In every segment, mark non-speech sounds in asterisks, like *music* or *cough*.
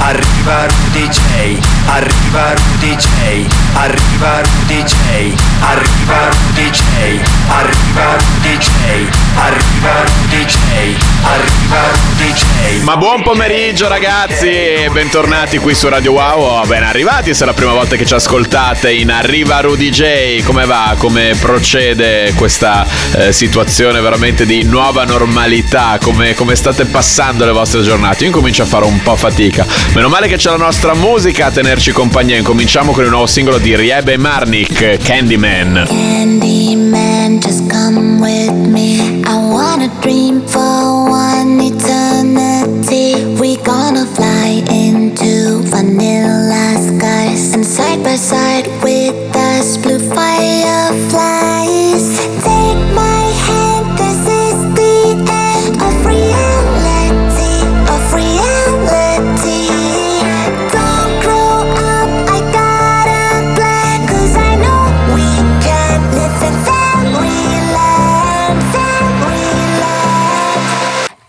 Arriva Rudy J. Arriva Rudy J. Arriva Rudy J. Arriva Rudy J. Arriva Rudy J. Arriva Rudy J. Arriva Rudy J. Ma buon pomeriggio ragazzi e bentornati qui su Radio Wow. Ben arrivati se è la prima volta che ci ascoltate in Arriva Rudy J. Come va? Come procede questa eh, situazione veramente di nuova normalità? Come, come state passando le vostre giornate? Io incomincio a fare un po' fatica. Meno male che c'è la nostra musica a tenerci compagnia. Incominciamo con il nuovo singolo di Riebe Marnik, Candyman. Candyman, just come with me. I wanna dream for one eternity. We gonna fly into vanilla skies and side by side with us blue fireflies.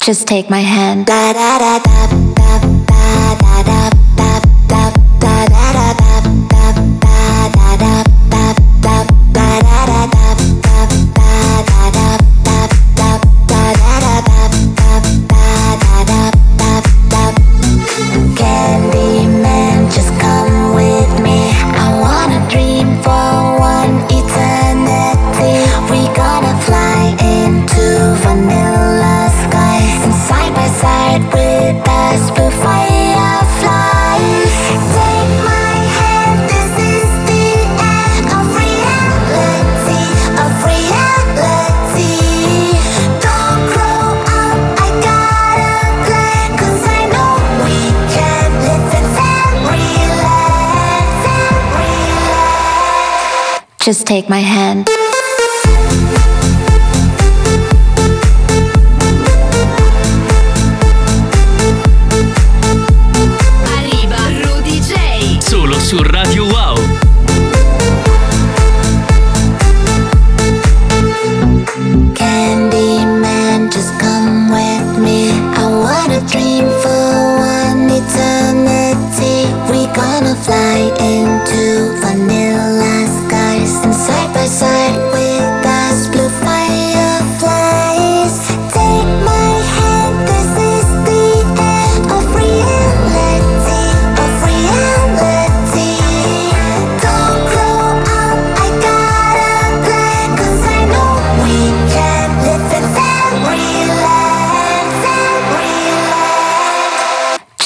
Just take my hand. Da da da Just take my hand.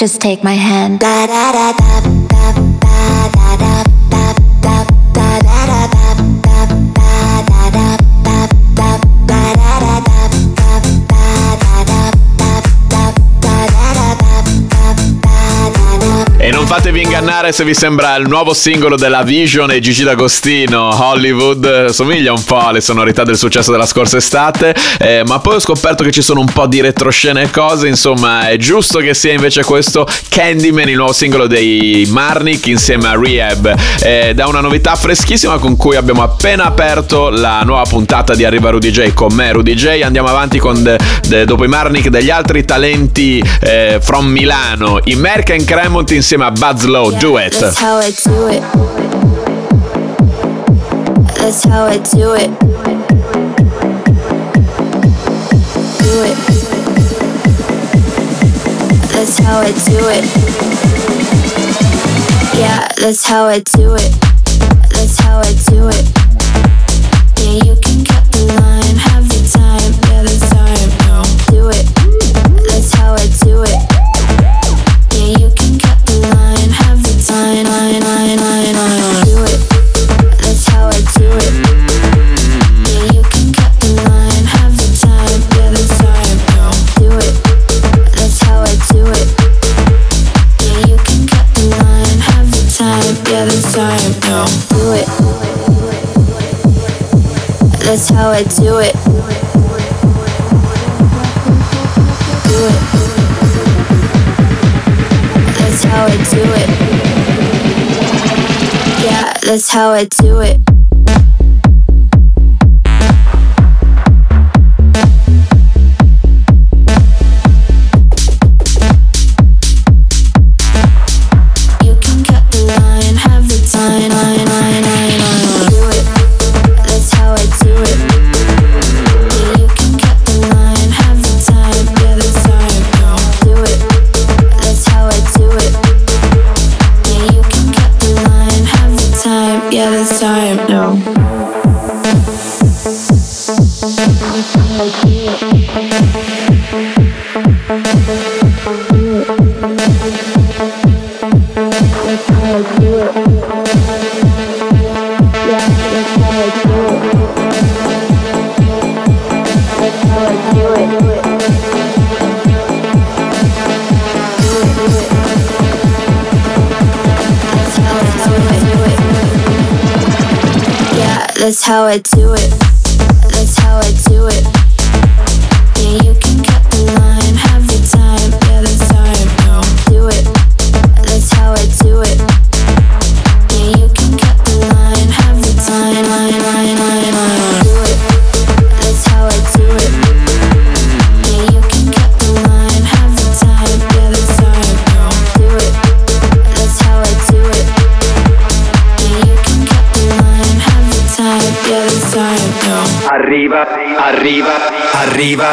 Just take my hand. Da da da fatevi ingannare se vi sembra il nuovo singolo della Vision e Gigi D'Agostino, Hollywood, somiglia un po' alle sonorità del successo della scorsa estate, eh, ma poi ho scoperto che ci sono un po' di retroscene e cose, insomma è giusto che sia invece questo Candyman, il nuovo singolo dei Marnik insieme a Rehab, ed è una novità freschissima con cui abbiamo appena aperto la nuova puntata di Arriva Rudy J con me Rudy J, andiamo avanti con de- de- dopo i Marnik degli altri talenti eh, from Milano, i Merck and Cremont insieme a Buzz Low, Duet. That's how I do it. That's how I do it. Do it. That's how I do it. Yeah, that's how I do it. That's how I do it. Yeah, you can cut the line, have the time. Yeah, the time. No, do it. That's how I do it. Yeah, you can That's how I do it. That's how I do it. How I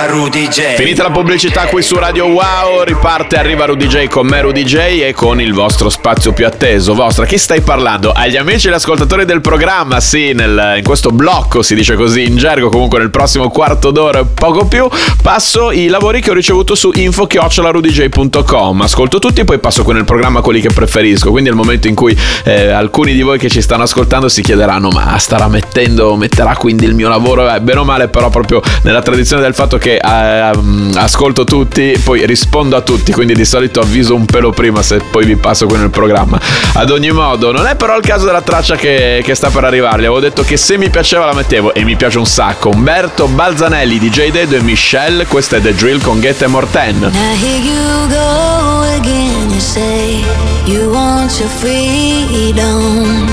Rudy J. Finita la pubblicità qui su Radio Wow, riparte Arriva Rudy J con me Rudy J e con il vostro spazio più atteso. Vostra, chi stai parlando? Agli amici e ascoltatori del programma, sì, nel- in questo blocco si dice così in gergo, comunque nel prossimo quarto d'ora poco più, passo i lavori che ho ricevuto su info-rudyj.com. Ascolto tutti e poi passo con il programma quelli che preferisco. Quindi è il momento in cui eh, alcuni di voi che ci stanno ascoltando si chiederanno: ma starà mettendo, metterà quindi il mio lavoro? Eh, bene o male, però, proprio nella tradizione del fatto che eh, mm, ascolto tutti, poi rispondo a tutti. Quindi di solito avviso un pelo prima se poi vi passo qui nel programma. Ad ogni modo, non è però il caso della traccia che, che sta per arrivargli. Avevo detto che se mi piaceva la mettevo e mi piace un sacco. Umberto Balzanelli, DJ Dedo e Michelle. Questa è The Drill con Get More 10. Now here you go again. You say you want your freedom.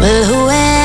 Well, who am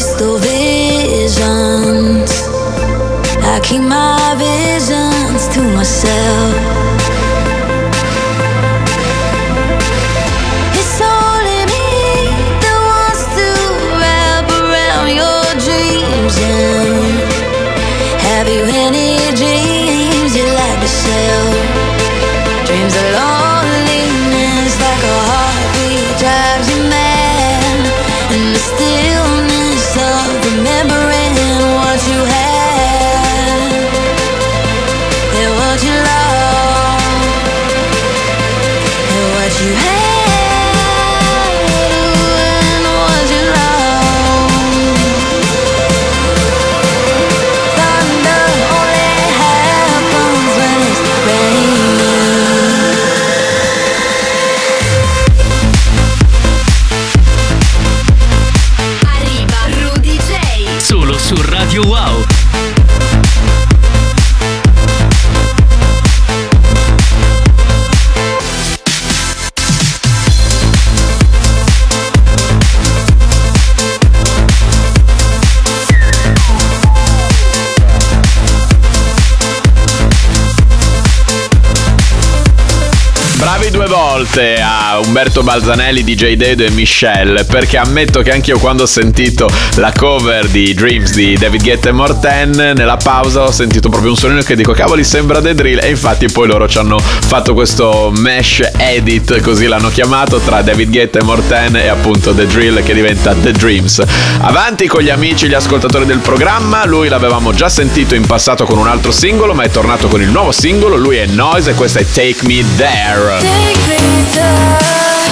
crystal visions. I keep my visions to myself. It's only me that wants to wrap around your dreams. Have you any dreams you like to sell? Dreams of Umberto Balzanelli, DJ Dedo e Michelle perché ammetto che anche io quando ho sentito la cover di Dreams di David Guetta e Morten nella pausa ho sentito proprio un suono che dico cavoli sembra The Drill e infatti poi loro ci hanno fatto questo mesh edit così l'hanno chiamato tra David Guetta e Morten e appunto The Drill che diventa The Dreams. Avanti con gli amici gli ascoltatori del programma, lui l'avevamo già sentito in passato con un altro singolo ma è tornato con il nuovo singolo, lui è Noise e questa è Take Me There. Take me there.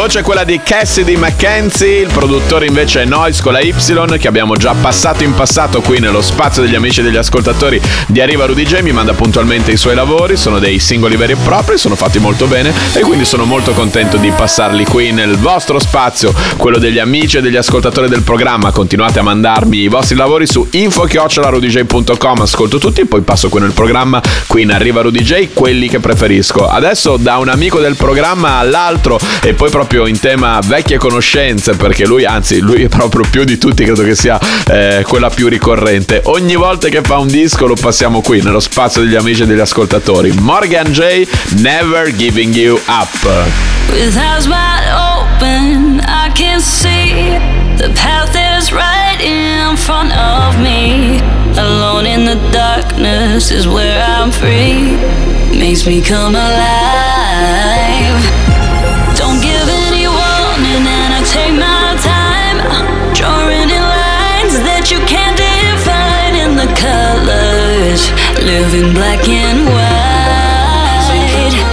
voce è quella di Cassidy McKenzie, il produttore invece è Noise con la Y che abbiamo già passato in passato qui nello spazio degli amici e degli ascoltatori di Arriva Rudy J, mi manda puntualmente i suoi lavori, sono dei singoli veri e propri, sono fatti molto bene e quindi sono molto contento di passarli qui nel vostro spazio, quello degli amici e degli ascoltatori del programma. Continuate a mandarmi i vostri lavori su info-rudj.com, ascolto tutti, poi passo qui nel programma, qui in Arriva Rudy J, quelli che preferisco. Adesso da un amico del programma all'altro e poi proprio in tema vecchie conoscenze, perché lui, anzi, lui è proprio più di tutti, credo che sia eh, quella più ricorrente. Ogni volta che fa un disco lo passiamo qui, nello spazio degli amici e degli ascoltatori. Morgan J, Never Giving You Up. With eyes wide open, I can see the path is right in front of me. Alone in the darkness is where I'm free. Makes me come alive. Take my time. Drawing in lines that you can't define in the colors. Living black and white.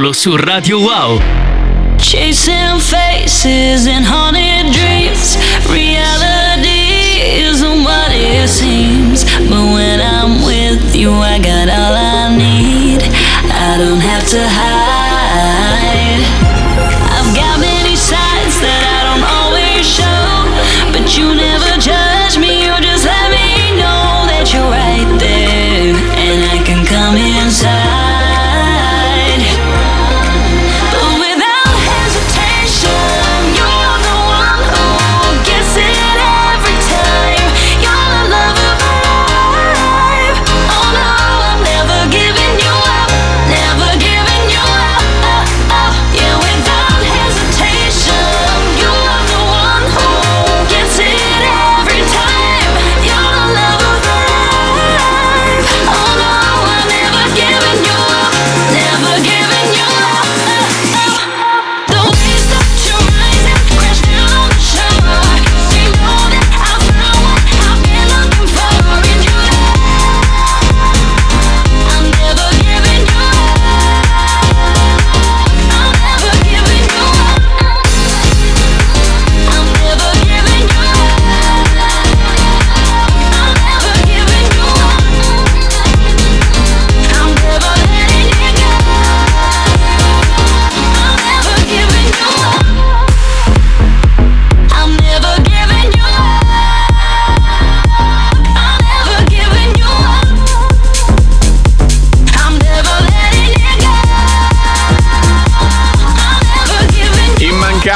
solo su Radio Wow. Chasing faces and honey dreams.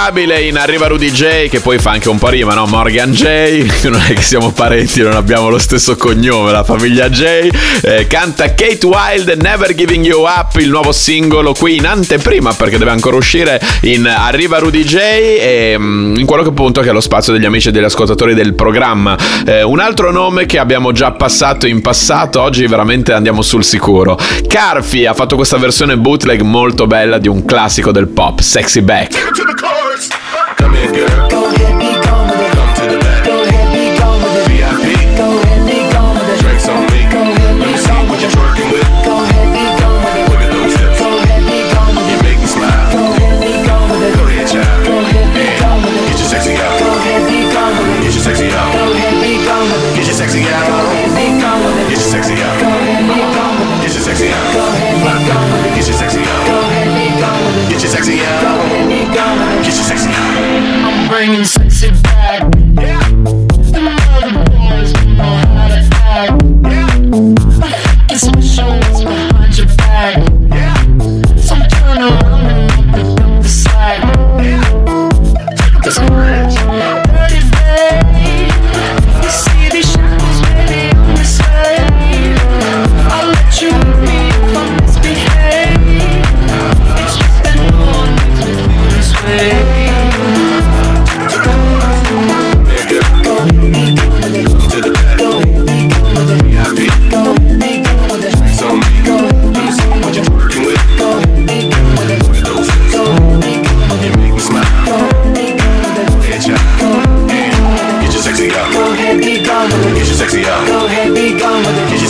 immancabile in Arriva Rudy J, che poi fa anche un po' rima, no? Morgan J, *laughs* non è che siamo parenti, non abbiamo lo stesso cognome, la famiglia J. Eh, canta Kate Wild, Never Giving You Up, il nuovo singolo qui in anteprima, perché deve ancora uscire in Arriva Rudy J, e mh, in quello che appunto che è lo spazio degli amici e degli ascoltatori del programma. Eh, un altro nome che abbiamo già passato in passato, oggi veramente andiamo sul sicuro. Carfi ha fatto questa versione bootleg molto bella di un classico del pop, Sexy Back. me, girl.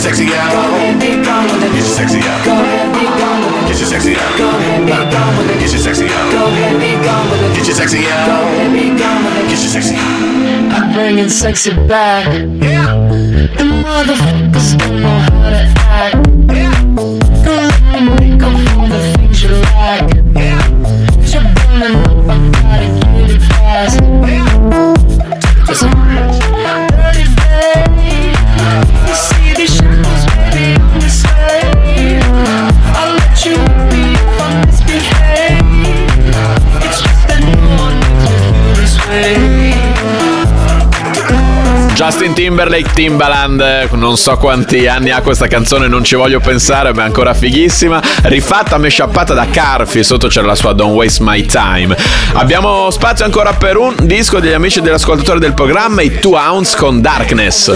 sexy out. Get your sexy out. Get your sexy out. Get your sexy out. Get your sexy out. Get your sexy out. I'm bringing sexy back. Yeah. The motherfuckers don't know how to act. Yeah. Justin Timberlake Timbaland, non so quanti anni ha questa canzone, non ci voglio pensare, ma è ancora fighissima. Rifatta, mesciappata da Carfi, sotto c'era la sua Don't Waste My Time. Abbiamo spazio ancora per un disco degli amici dell'ascoltatore del programma, i Two Hounds con Darkness.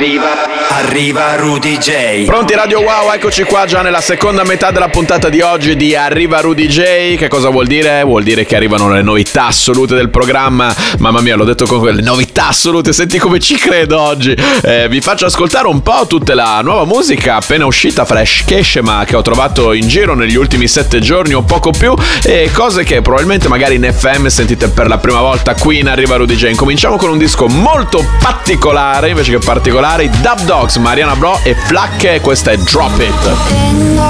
Arriva, arriva Rudy J. Pronti Radio Wow, eccoci qua già nella seconda metà della puntata di oggi di Arriva Rudy J. Che cosa vuol dire? Vuol dire che arrivano le novità assolute del programma. Mamma mia, l'ho detto con quelle novità assolute, senti come ci credo oggi. Eh, vi faccio ascoltare un po' tutta la nuova musica appena uscita, fresh che ma che ho trovato in giro negli ultimi sette giorni o poco più e cose che probabilmente magari in FM sentite per la prima volta qui in Arriva Rudy J. Cominciamo con un disco molto particolare, invece che particolare, Dub Dogs, Mariana Bro e Flack, questa è Drop It. Tengo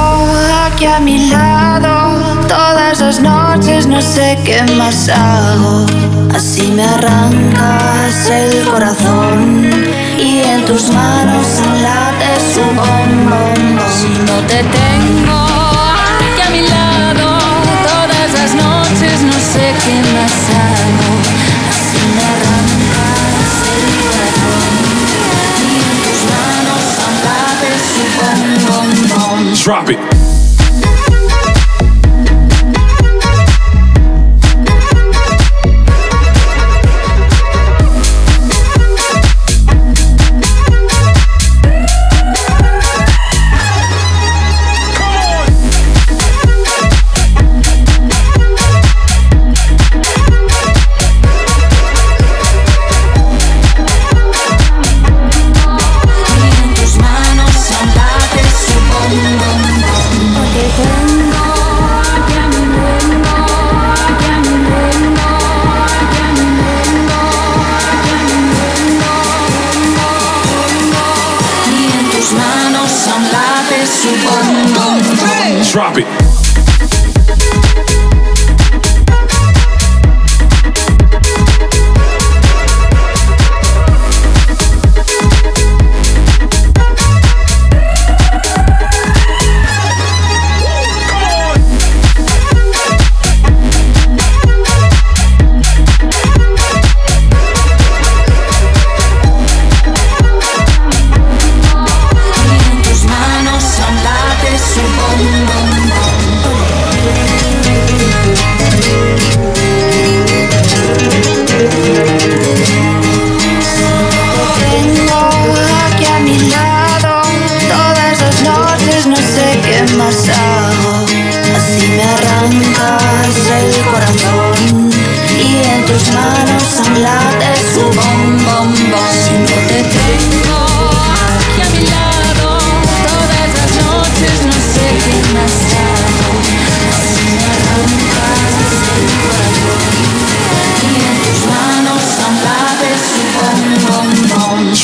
aquí a mi lado todas las noches, no sé qué más hago. Así me arrancas el corazón y en tus manos late su bombón. Si no te tengo aquí a mi lado todas las noches, no sé qué más hago. Así me arrancas Drop it.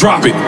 Drop it.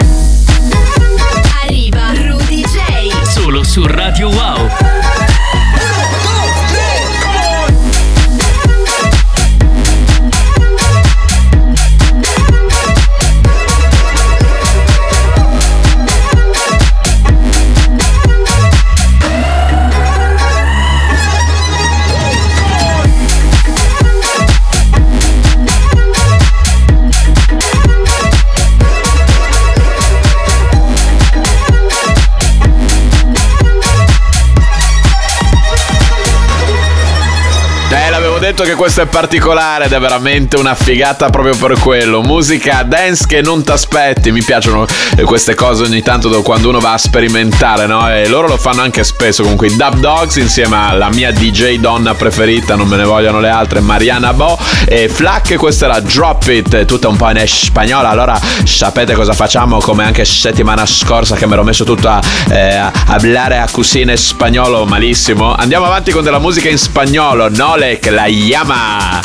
Detto che questo è particolare ed è veramente una figata proprio per quello. Musica dance che non ti aspetti. Mi piacciono eh, queste cose ogni tanto quando uno va a sperimentare, no? E loro lo fanno anche spesso. Comunque, i Dub Dogs insieme alla mia DJ donna preferita, non me ne vogliono le altre, Mariana Bo e Flack. Questa era Drop It, tutta un po' in spagnola. Allora, sapete cosa facciamo? Come anche settimana scorsa che mi ero messo tutto a, eh, a parlare a cusine spagnolo malissimo. Andiamo avanti con della musica in spagnolo. Nolek la llama.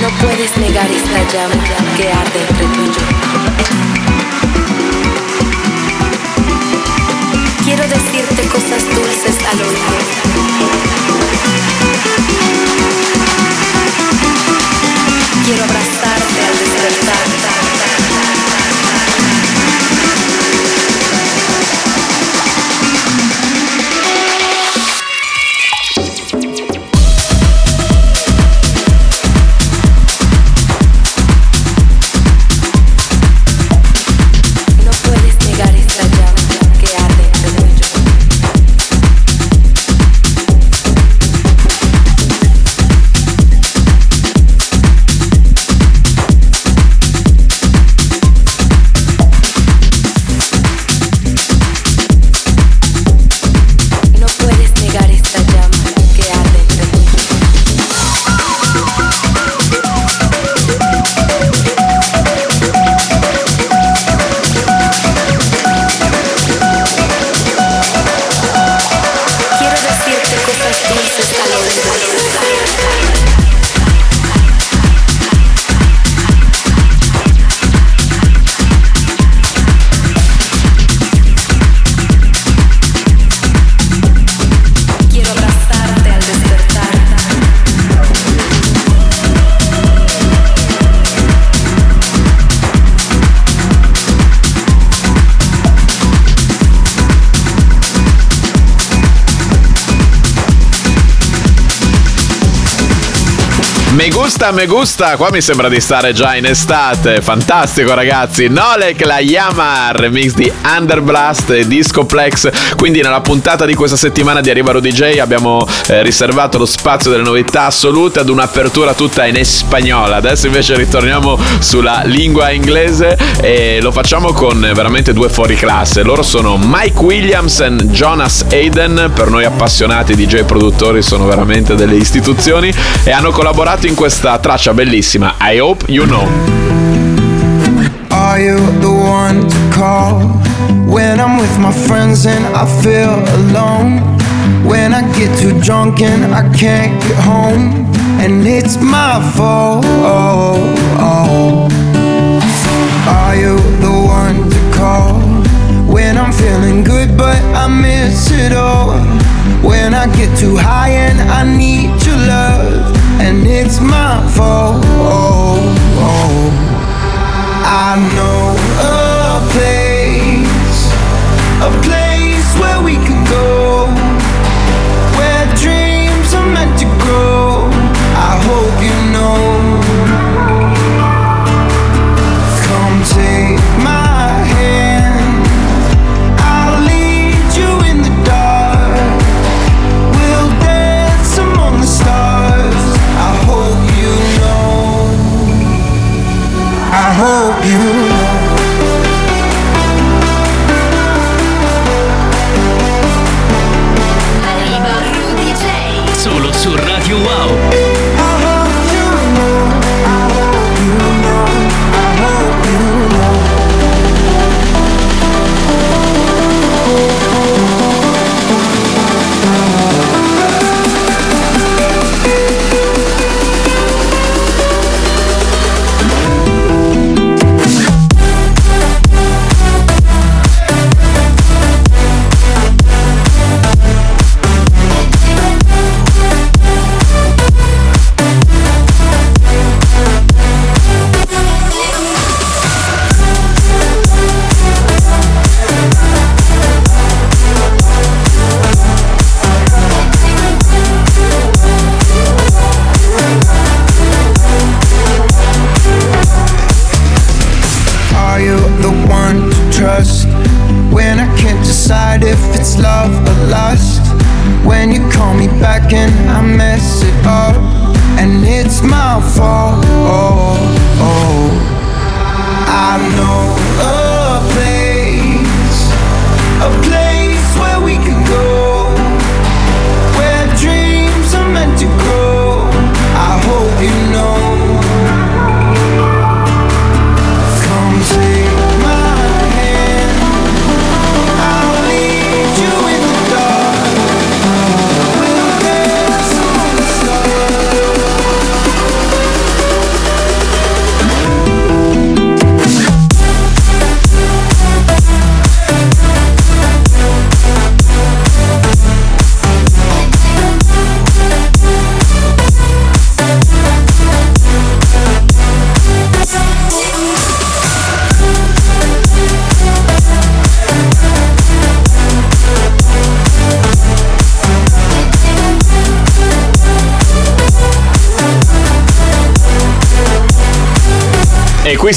No puedes negar esta llama que arde entre tú y yo. Gusta, me gusta, qua mi sembra di stare già in estate, fantastico ragazzi, Nolek la Yama, remix di Underblast e Discoplex, quindi nella puntata di questa settimana di Arriva Rudy J abbiamo eh, riservato lo spazio delle novità assolute ad un'apertura tutta in spagnola, adesso invece ritorniamo sulla lingua inglese e lo facciamo con veramente due fuori classe, loro sono Mike Williams e Jonas Hayden, per noi appassionati DJ produttori sono veramente delle istituzioni e hanno collaborato in questa traccia bellissima I Hope You Know. Are you the one to call when I'm with my friends and I feel alone? When I get too drunk and I can't get home, and it's my fault. Are you the one to call when I'm feeling good but I miss it all? When I get too high and I need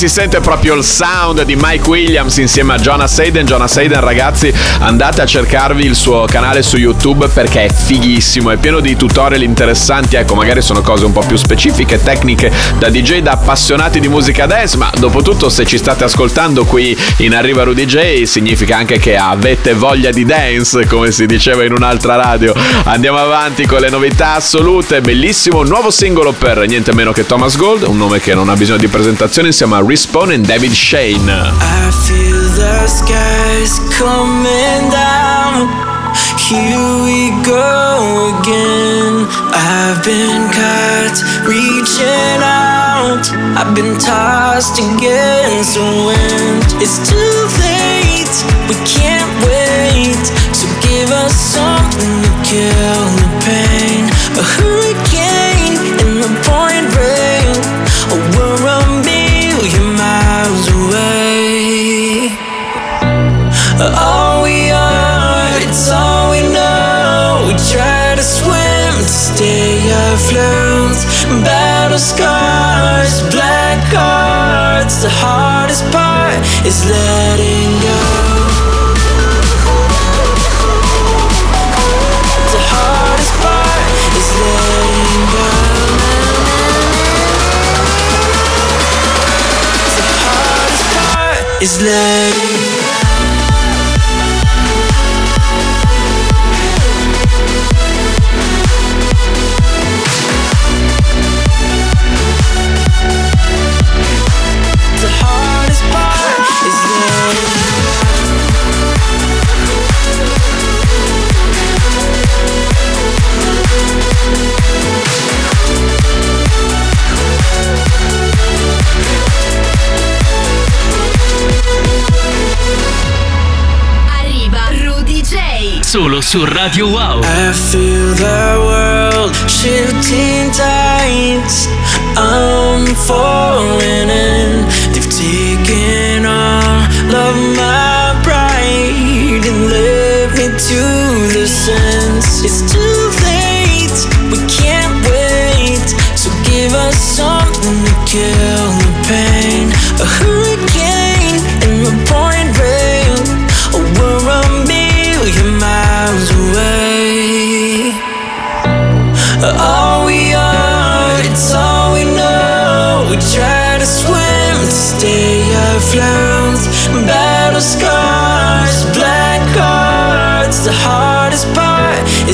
si sente proprio il sound di Mike Williams insieme a Jonas Hayden. Jonas Hayden, ragazzi, andate a cercarvi il suo canale su YouTube perché è fighissimo, è pieno di tutorial interessanti. Ecco, magari sono cose un po' più specifiche, tecniche da DJ, da appassionati di musica dance. Ma dopo tutto, se ci state ascoltando qui in Arriva Rudy J, significa anche che avete voglia di dance, come si diceva in un'altra radio. Andiamo avanti con le novità assolute. Bellissimo nuovo singolo per niente meno che Thomas Gold, un nome che non ha bisogno di presentazione insieme a Respawn David Shane. I feel the skies coming down. Here we go again. I've been caught reaching out. I've been tossed against the wind. It's too late. We can't wait. So give us something to kill the pain. Afloat. Battle scars, black hearts. The hardest part is letting go. The hardest part is letting go. The hardest part is letting The su Radio Wow. I feel the world shifting tides. I'm falling in.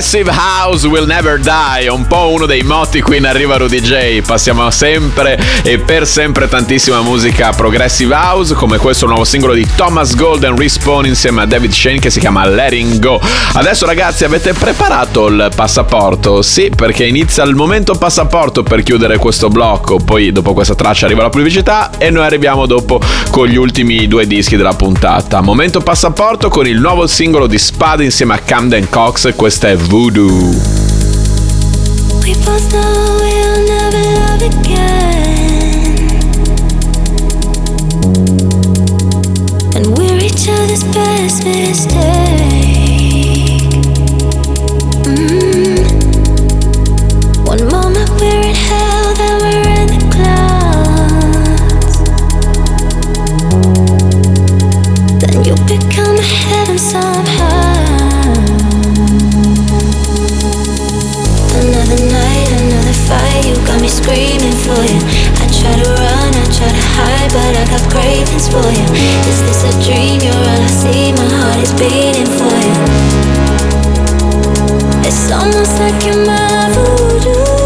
Progressive House Will Never Die, un po' uno dei motti qui in Arriva Rudy J. Passiamo sempre e per sempre tantissima musica Progressive House, come questo nuovo singolo di Thomas Golden Respawn insieme a David Shane che si chiama Letting Go. Adesso ragazzi avete preparato il passaporto? Sì, perché inizia il momento passaporto per chiudere questo blocco, poi dopo questa traccia arriva la pubblicità e noi arriviamo dopo con gli ultimi due dischi della puntata. Momento passaporto con il nuovo singolo di Spade insieme a Camden Cox, questa è Voodoo. We both know we'll never love again. And we're each other's best mistake. Mm. One moment we're in hell, then we're in the clouds. Then you become a heaven somehow. Try but I got cravings for you. Is this a dream? You're all I see, my heart is beating for you. It's almost like you're my voodoo,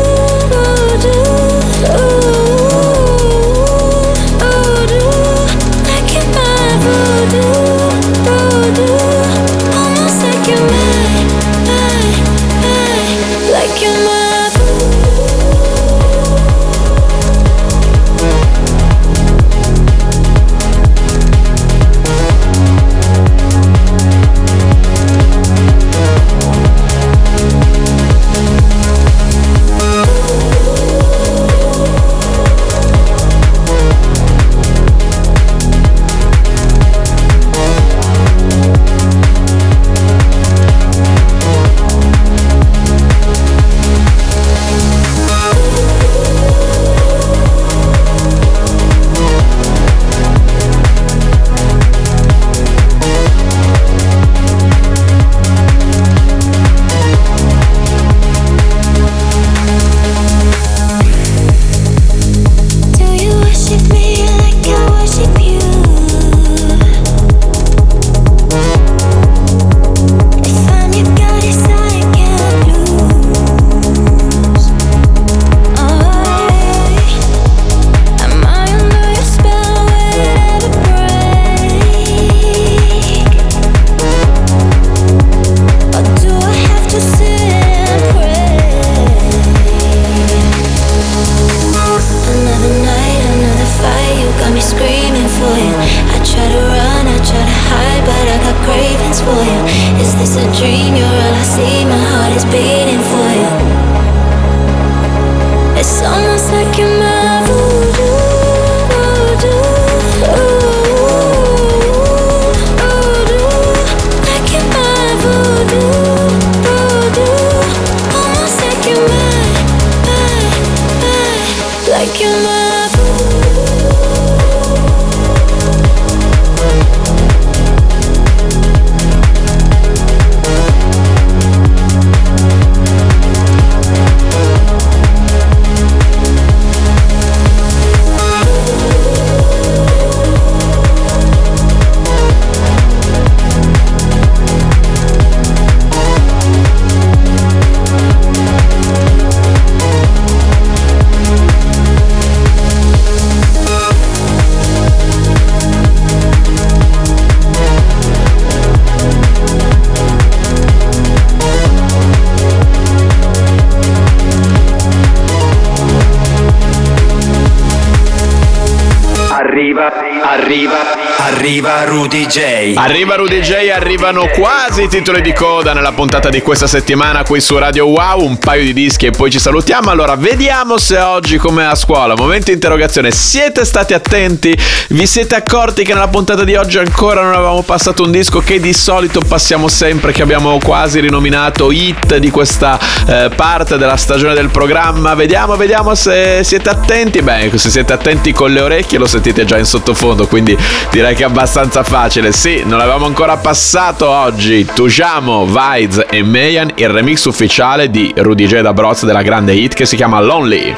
Arriva, arriva, Rudy J. Arriva Rudy J, arrivano quasi i titoli di coda nella puntata di questa settimana qui su Radio Wow, un paio di dischi e poi ci salutiamo. Allora, vediamo se oggi come a scuola, momento interrogazione, siete stati attenti? Vi siete accorti che nella puntata di oggi ancora non avevamo passato un disco che di solito passiamo sempre, che abbiamo quasi rinominato hit di questa eh, parte della stagione del programma? Vediamo, vediamo se siete attenti. Beh, se siete attenti con le orecchie lo sentite già in sottofondo, secondo, quindi direi che è abbastanza facile. Sì, non avevamo ancora passato oggi. Tujamo, Vides e Mayan, il remix ufficiale di Rudy J. da Broz della grande hit che si chiama Lonely.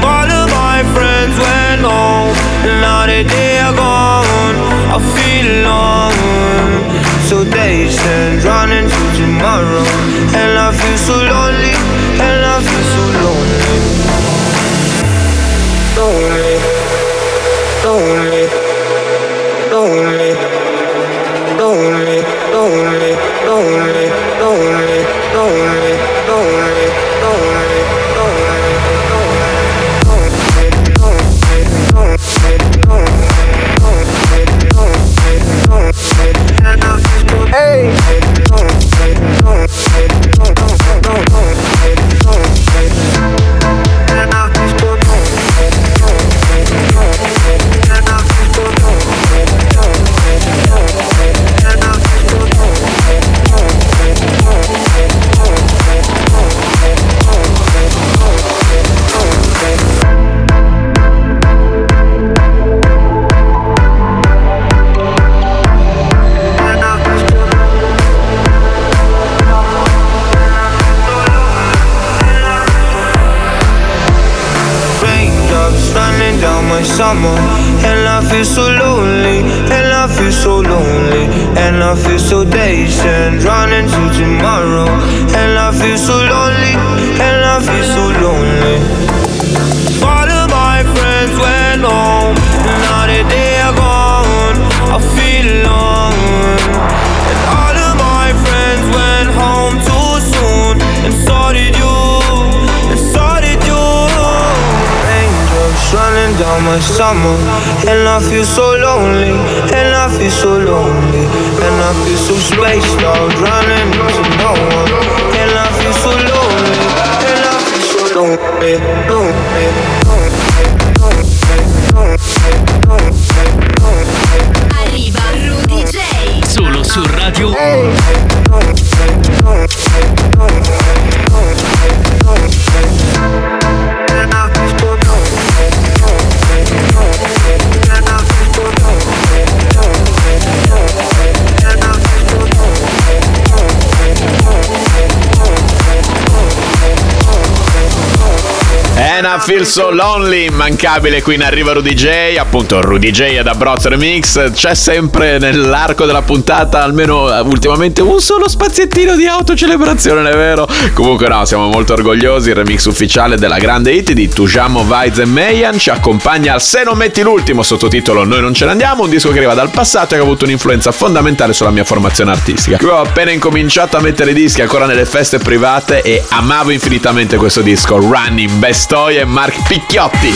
All of my friends went home, and now they stand running to tomorrow, and I feel so lonely, Hey. Feel So Lonely, immancabile qui in arriva Rudy J, appunto Rudy J ad Abruzzo Remix, c'è sempre nell'arco della puntata, almeno eh, ultimamente, un solo spaziettino di autocelebrazione, non è vero? Comunque no, siamo molto orgogliosi, il remix ufficiale della grande hit di Tujamo Vaiz e Mayan ci accompagna al Se non metti l'ultimo, sottotitolo Noi non ce ne andiamo, un disco che arriva dal passato e che ha avuto un'influenza fondamentale sulla mia formazione artistica. Io ho appena incominciato a mettere dischi ancora nelle feste private e amavo infinitamente questo disco, Running, Bestoia e Mark Picchiotti.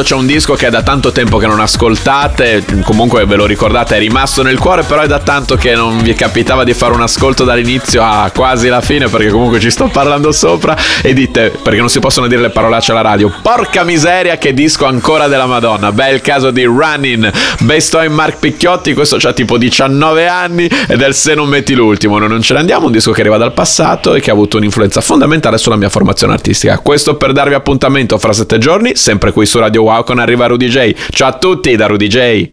Quando c'è un disco che è da tanto tempo che non ascoltate? Comunque ve lo ricordate, è rimasto nel cuore, però è da tanto che non vi capitava di fare un ascolto dall'inizio a quasi la fine, perché comunque ci sto parlando sopra e dite, perché non si possono dire le parolacce alla radio, porca miseria che disco ancora della Madonna. Beh, il caso di Running, Best in Mark Picchiotti, questo c'ha tipo 19 anni ed è il Se non metti l'ultimo, noi non ce ne andiamo, un disco che arriva dal passato e che ha avuto un'influenza fondamentale sulla mia formazione artistica. Questo per darvi appuntamento fra sette giorni, sempre qui su Radio Wow con Arriva Rudy J. Ciao a tutti da Rudy J.